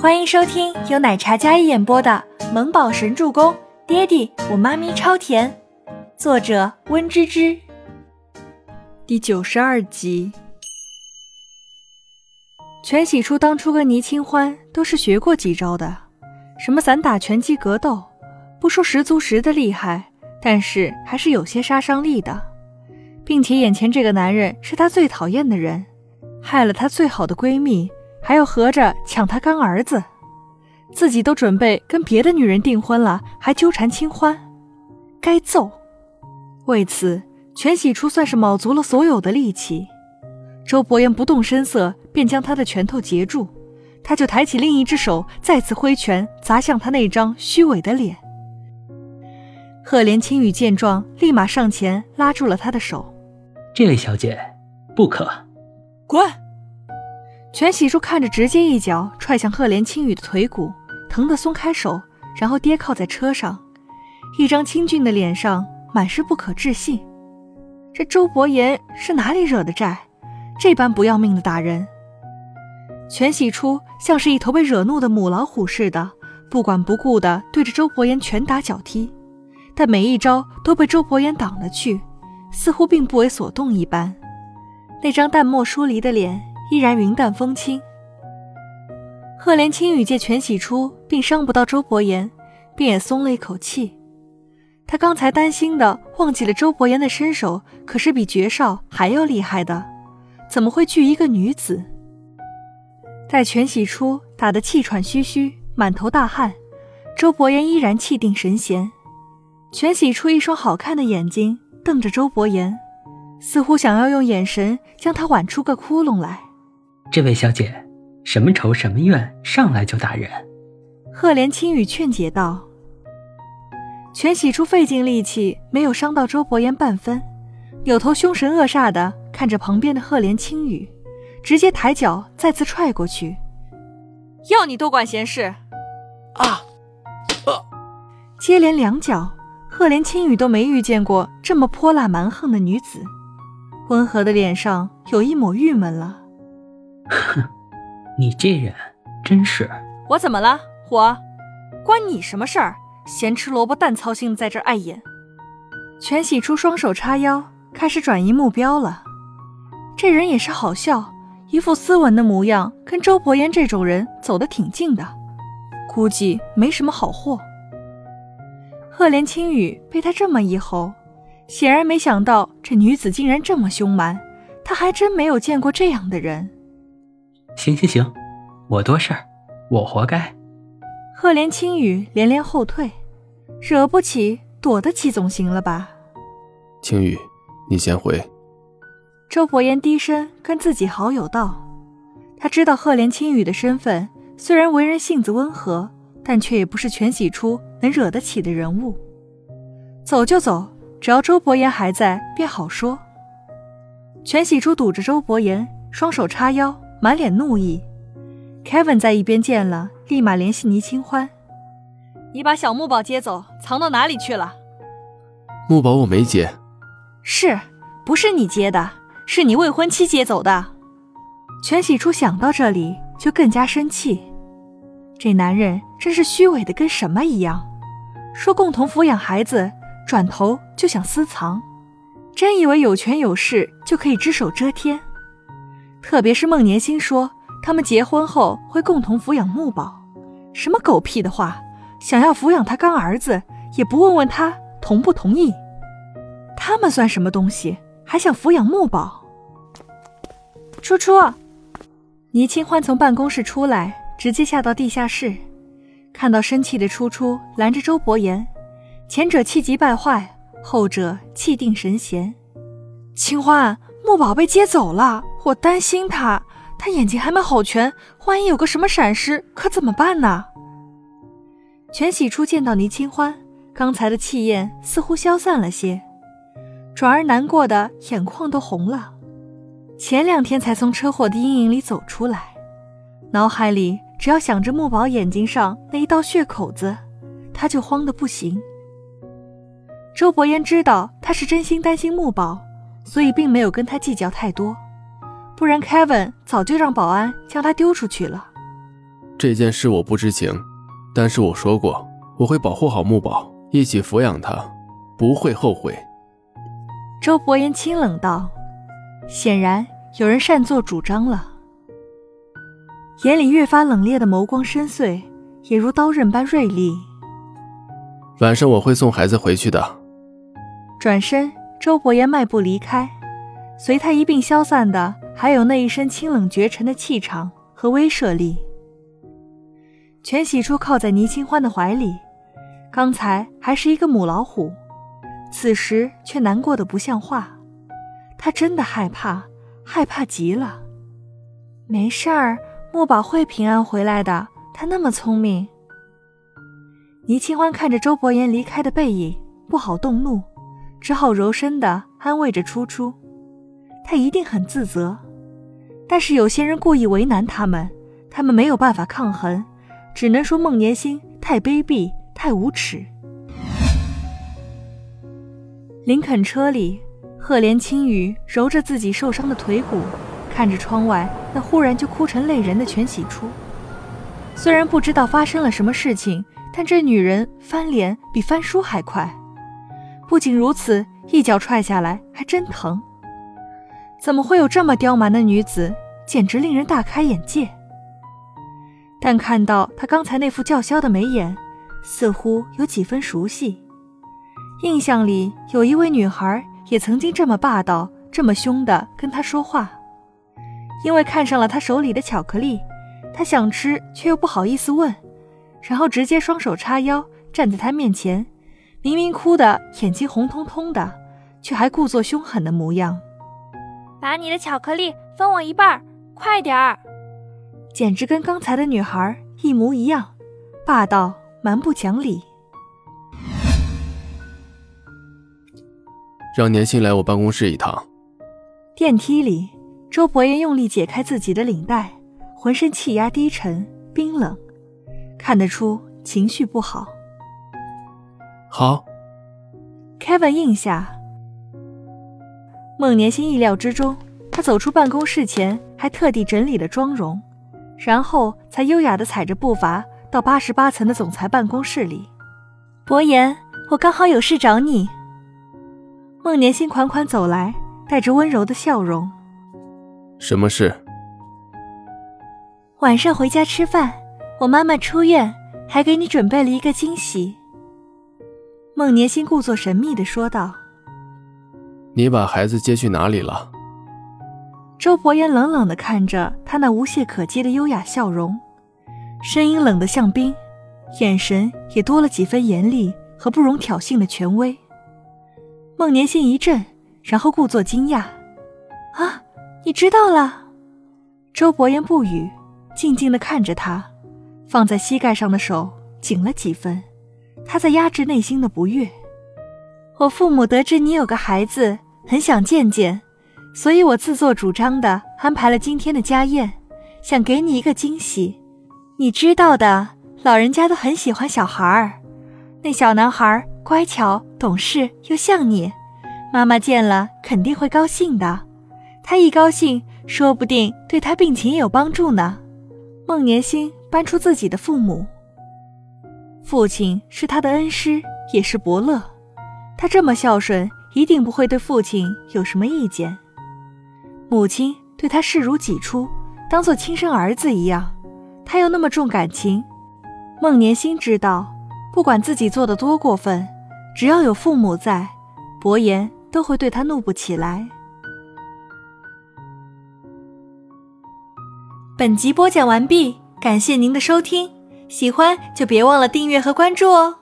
欢迎收听由奶茶嘉一演播的《萌宝神助攻》，爹地我妈咪超甜，作者温芝芝。第九十二集。全喜初当初跟倪清欢都是学过几招的，什么散打、拳击、格斗，不说十足十的厉害，但是还是有些杀伤力的，并且眼前这个男人是她最讨厌的人，害了她最好的闺蜜。还要合着抢他干儿子，自己都准备跟别的女人订婚了，还纠缠清欢，该揍！为此，全喜初算是卯足了所有的力气。周伯言不动声色，便将他的拳头截住，他就抬起另一只手，再次挥拳砸向他那张虚伪的脸。赫连青羽见状，立马上前拉住了他的手：“这位小姐，不可，滚！”全喜初看着，直接一脚踹向赫连青羽的腿骨，疼得松开手，然后跌靠在车上，一张清俊的脸上满是不可置信。这周伯言是哪里惹的债，这般不要命的打人？全喜初像是一头被惹怒的母老虎似的，不管不顾的对着周伯言拳打脚踢，但每一招都被周伯言挡了去，似乎并不为所动一般。那张淡漠疏离的脸。依然云淡风轻。赫连青羽见全喜初并伤不到周伯言，便也松了一口气。他刚才担心的忘记了周伯言的身手可是比绝少还要厉害的，怎么会惧一个女子？待全喜初打得气喘吁吁、满头大汗，周伯言依然气定神闲。全喜初一双好看的眼睛瞪着周伯言，似乎想要用眼神将他剜出个窟窿来。这位小姐，什么仇什么怨，上来就打人？赫连青羽劝解道。全喜初费尽力气，没有伤到周伯言半分，扭头凶神恶煞的看着旁边的赫连青羽，直接抬脚再次踹过去。要你多管闲事！啊！接连两脚，赫连青羽都没遇见过这么泼辣蛮横的女子，温和的脸上有一抹郁闷了。哼，你这人真是……我怎么了？我关你什么事儿？咸吃萝卜淡操心在这碍眼。全喜初双手叉腰，开始转移目标了。这人也是好笑，一副斯文的模样，跟周伯言这种人走得挺近的，估计没什么好货。赫连青羽被他这么一吼，显然没想到这女子竟然这么凶蛮，他还真没有见过这样的人。行行行，我多事儿，我活该。赫连青羽连连后退，惹不起躲得起总行了吧？青羽，你先回。周伯言低声跟自己好友道：“他知道赫连青羽的身份，虽然为人性子温和，但却也不是全喜初能惹得起的人物。走就走，只要周伯言还在，便好说。”全喜初堵着周伯言，双手叉腰。满脸怒意，Kevin 在一边见了，立马联系倪清欢：“你把小木宝接走，藏到哪里去了？”木宝我没接，是不是你接的？是你未婚妻接走的。全喜初想到这里就更加生气，这男人真是虚伪的跟什么一样，说共同抚养孩子，转头就想私藏，真以为有权有势就可以只手遮天？特别是孟年星说他们结婚后会共同抚养木宝，什么狗屁的话！想要抚养他干儿子，也不问问他同不同意。他们算什么东西，还想抚养木宝？初初，倪清欢从办公室出来，直接下到地下室，看到生气的初初拦着周伯言，前者气急败坏，后者气定神闲。清欢，木宝被接走了。我担心他，他眼睛还没好全，万一有个什么闪失，可怎么办呢？全喜初见到倪清欢，刚才的气焰似乎消散了些，转而难过的眼眶都红了。前两天才从车祸的阴影里走出来，脑海里只要想着木宝眼睛上那一道血口子，他就慌得不行。周伯言知道他是真心担心木宝，所以并没有跟他计较太多。不然，Kevin 早就让保安将他丢出去了。这件事我不知情，但是我说过我会保护好木宝，一起抚养他，不会后悔。周伯言清冷道：“显然有人擅作主张了。”眼里越发冷冽的眸光深邃，也如刀刃般锐利。晚上我会送孩子回去的。转身，周伯言迈步离开，随他一并消散的，还有那一身清冷绝尘的气场和威慑力。全喜初靠在倪清欢的怀里，刚才还是一个母老虎，此时却难过的不像话。他真的害怕，害怕极了。没事儿。木宝会平安回来的，他那么聪明。倪清欢看着周伯言离开的背影，不好动怒，只好柔声的安慰着初初。他一定很自责，但是有些人故意为难他们，他们没有办法抗衡，只能说孟年星太卑鄙，太无耻。林肯车里，赫连青雨揉着自己受伤的腿骨。看着窗外那忽然就哭成泪人的全喜初，虽然不知道发生了什么事情，但这女人翻脸比翻书还快。不仅如此，一脚踹下来还真疼。怎么会有这么刁蛮的女子？简直令人大开眼界。但看到她刚才那副叫嚣的眉眼，似乎有几分熟悉。印象里有一位女孩也曾经这么霸道、这么凶的跟她说话。因为看上了他手里的巧克力，他想吃却又不好意思问，然后直接双手叉腰站在他面前，明明哭得眼睛红彤彤的，却还故作凶狠的模样。把你的巧克力分我一半，快点儿！简直跟刚才的女孩一模一样，霸道蛮不讲理。让年薪来我办公室一趟。电梯里。周伯言用力解开自己的领带，浑身气压低沉、冰冷，看得出情绪不好。好，Kevin 应下。孟年星意料之中，他走出办公室前还特地整理了妆容，然后才优雅地踩着步伐到八十八层的总裁办公室里。伯言，我刚好有事找你。孟年星款款走来，带着温柔的笑容。什么事？晚上回家吃饭，我妈妈出院，还给你准备了一个惊喜。孟年心故作神秘的说道：“你把孩子接去哪里了？”周伯言冷冷的看着他那无懈可击的优雅笑容，声音冷得像冰，眼神也多了几分严厉和不容挑衅的权威。孟年心一震，然后故作惊讶：“啊！”你知道了，周伯言不语，静静的看着他，放在膝盖上的手紧了几分，他在压制内心的不悦。我父母得知你有个孩子，很想见见，所以我自作主张的安排了今天的家宴，想给你一个惊喜。你知道的，老人家都很喜欢小孩儿，那小男孩乖巧懂事又像你，妈妈见了肯定会高兴的。他一高兴，说不定对他病情也有帮助呢。孟年星搬出自己的父母，父亲是他的恩师，也是伯乐。他这么孝顺，一定不会对父亲有什么意见。母亲对他视如己出，当做亲生儿子一样。他又那么重感情，孟年心知道，不管自己做的多过分，只要有父母在，伯言都会对他怒不起来。本集播讲完毕，感谢您的收听，喜欢就别忘了订阅和关注哦。